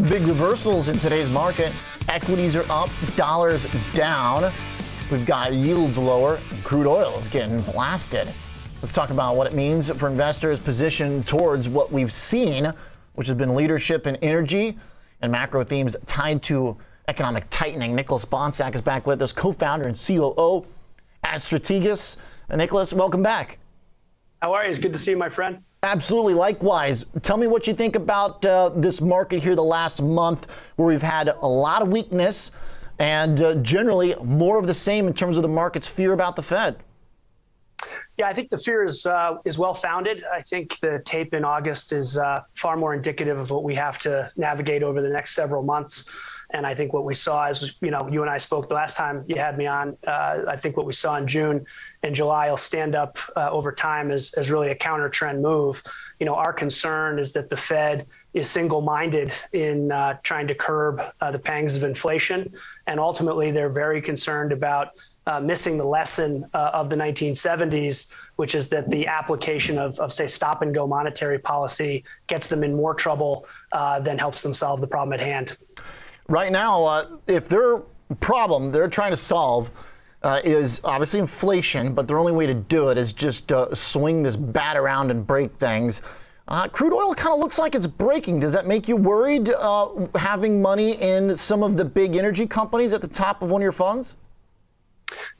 Some big reversals in today's market. Equities are up, dollars down. We've got yields lower. Crude oil is getting blasted. Let's talk about what it means for investors positioned towards what we've seen, which has been leadership in energy and macro themes tied to economic tightening. Nicholas Bohnsack is back with us, co-founder and COO at Strategas. Nicholas, welcome back. How are you? It's good to see you, my friend. Absolutely. Likewise. Tell me what you think about uh, this market here the last month, where we've had a lot of weakness and uh, generally more of the same in terms of the market's fear about the Fed. Yeah, I think the fear is uh, is well founded. I think the tape in August is uh, far more indicative of what we have to navigate over the next several months. And I think what we saw is, you know, you and I spoke the last time you had me on. Uh, I think what we saw in June and July will stand up uh, over time as, as really a counter trend move. You know, our concern is that the Fed is single minded in uh, trying to curb uh, the pangs of inflation. And ultimately, they're very concerned about uh, missing the lesson uh, of the 1970s, which is that the application of, of, say, stop and go monetary policy gets them in more trouble uh, than helps them solve the problem at hand right now, uh, if their problem they're trying to solve uh, is obviously inflation, but their only way to do it is just uh, swing this bat around and break things. Uh, crude oil kind of looks like it's breaking. Does that make you worried uh, having money in some of the big energy companies at the top of one of your funds?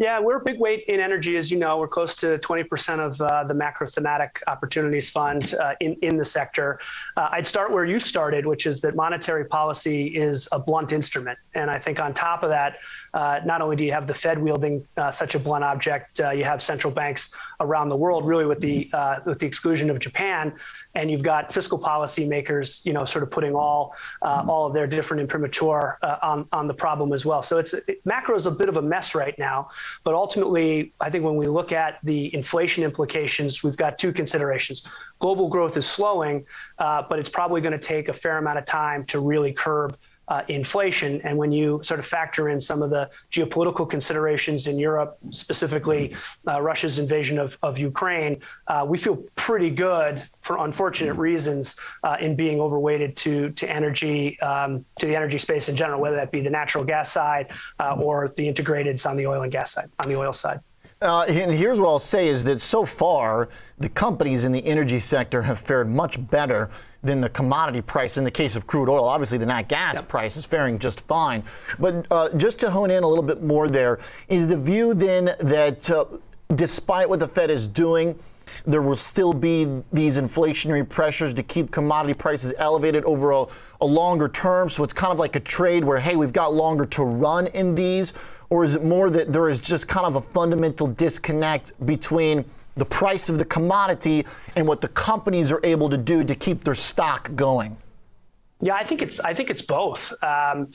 Yeah, we're a big weight in energy, as you know. We're close to 20% of uh, the macro thematic opportunities fund uh, in, in the sector. Uh, I'd start where you started, which is that monetary policy is a blunt instrument. And I think on top of that, uh, not only do you have the Fed wielding uh, such a blunt object, uh, you have central banks around the world, really with the with the exclusion of Japan, and you've got fiscal policy makers, you know, sort of putting all all of their different imprimatur on on the problem as well. So it's it, macro is a bit of a mess right now, but ultimately, I think when we look at the inflation implications, we've got two considerations. Global growth is slowing, uh, but it's probably going to take a fair amount of time to really curb uh, inflation. And when you sort of factor in some of the geopolitical considerations in Europe, specifically uh, Russia's invasion of, of Ukraine, uh, we feel pretty good for unfortunate reasons uh, in being overweighted to to energy um, to the energy space in general, whether that be the natural gas side uh, or the integrateds on the oil and gas side on the oil side. Uh, and here's what I'll say is that so far, the companies in the energy sector have fared much better than the commodity price in the case of crude oil. Obviously, the nat gas yep. price is faring just fine. But uh, just to hone in a little bit more there, is the view then that uh, despite what the Fed is doing, there will still be these inflationary pressures to keep commodity prices elevated over a, a longer term. So it's kind of like a trade where, hey, we've got longer to run in these. Or is it more that there is just kind of a fundamental disconnect between the price of the commodity and what the companies are able to do to keep their stock going? Yeah, I think it's I think it's both. Um,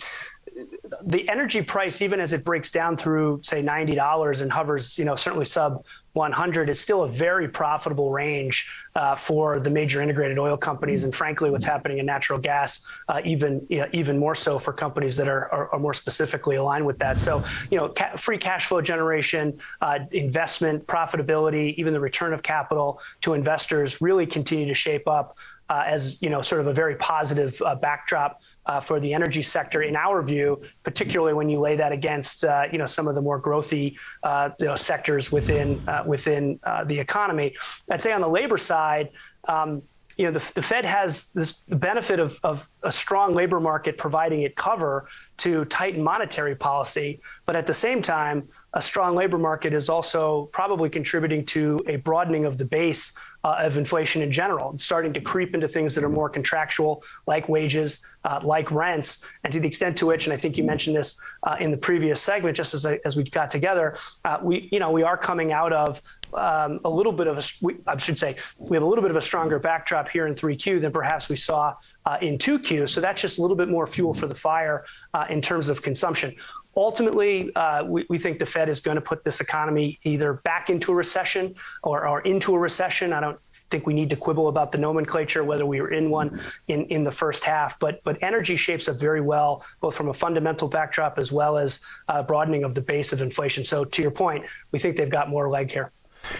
the energy price, even as it breaks down through say ninety dollars and hovers, you know, certainly sub 100 is still a very profitable range uh, for the major integrated oil companies, and frankly, what's happening in natural gas, uh, even you know, even more so for companies that are, are, are, more specifically aligned with that. So, you know, ca- free cash flow generation, uh, investment, profitability, even the return of capital to investors really continue to shape up uh, as you know, sort of a very positive uh, backdrop uh, for the energy sector, in our view, particularly when you lay that against uh, you know some of the more growthy uh, you know, sectors within uh, within the economy. I'd say on the labor side. Um, you know, the, the, Fed has this benefit of, of a strong labor market providing it cover to tighten monetary policy, but at the same time, a strong labor market is also probably contributing to a broadening of the base uh, of inflation in general. It's starting to creep into things that are more contractual, like wages, uh, like rents, and to the extent to which, and I think you mentioned this uh, in the previous segment, just as, as we got together, uh, we you know we are coming out of um, a little bit of a, we, I should say, we have a little bit of a stronger backdrop here in 3Q than perhaps we saw uh, in 2Q. So that's just a little bit more fuel for the fire uh, in terms of consumption ultimately, uh, we, we, think the Fed is going to put this economy either back into a recession or, or, into a recession. I don't think we need to quibble about the nomenclature, whether we were in one in, in the first half. But but energy shapes up very well, both from a fundamental backdrop as well as uh, broadening of the base of inflation. So to your point, we think they've got more leg here.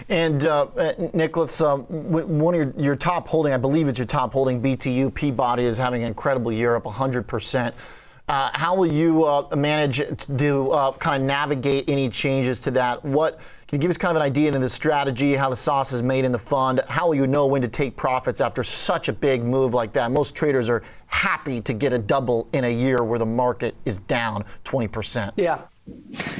And uh, uh Nicholas, uh, one of your, your, top holding, I believe it's your top holding, BTU Peabody is having an incredible year, up 100%. Uh, how will you uh, manage to uh, kind of navigate any changes to that? What can you give us kind of an idea into the strategy, how the sauce is made in the fund? How will you know when to take profits after such a big move like that? Most traders are happy to get a double in a year where the market is down 20%. Yeah.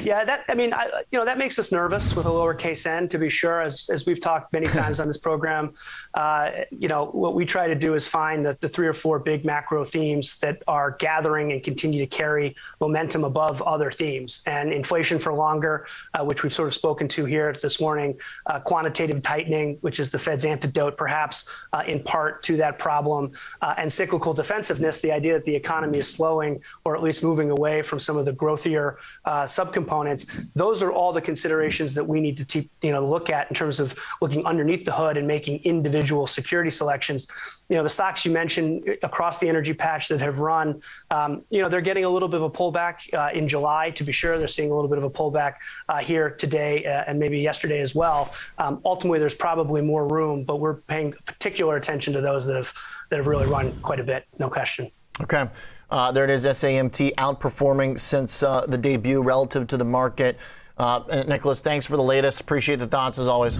Yeah, that I mean, I, you know, that makes us nervous with a lowercase n, to be sure. As as we've talked many times on this program, uh, you know, what we try to do is find the, the three or four big macro themes that are gathering and continue to carry momentum above other themes. And inflation for longer, uh, which we've sort of spoken to here this morning, uh, quantitative tightening, which is the Fed's antidote, perhaps uh, in part to that problem, uh, and cyclical defensiveness, the idea that the economy is slowing or at least moving away from some of the growthier uh, subcomponents. Those are all the considerations that we need to te- you know look at in terms of looking underneath the hood and making individual security selections. You know, the stocks you mentioned across the energy patch that have run, um, you know, they're getting a little bit of a pullback uh, in July. To be sure, they're seeing a little bit of a pullback uh, here today uh, and maybe yesterday as well. Um, ultimately, there's probably more room, but we're paying particular attention to those that have that have really run quite a bit, no question. Okay. Uh, there it is, SAMT outperforming since uh, the debut relative to the market. Uh, Nicholas, thanks for the latest. Appreciate the thoughts as always.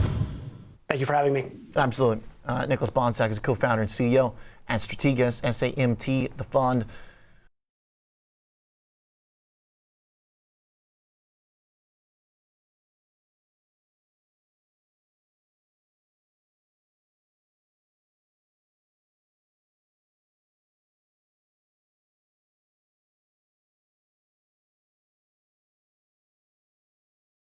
Thank you for having me. Absolutely. Uh, Nicholas Bohnsack is co founder and CEO at Strategas, SAMT, the fund.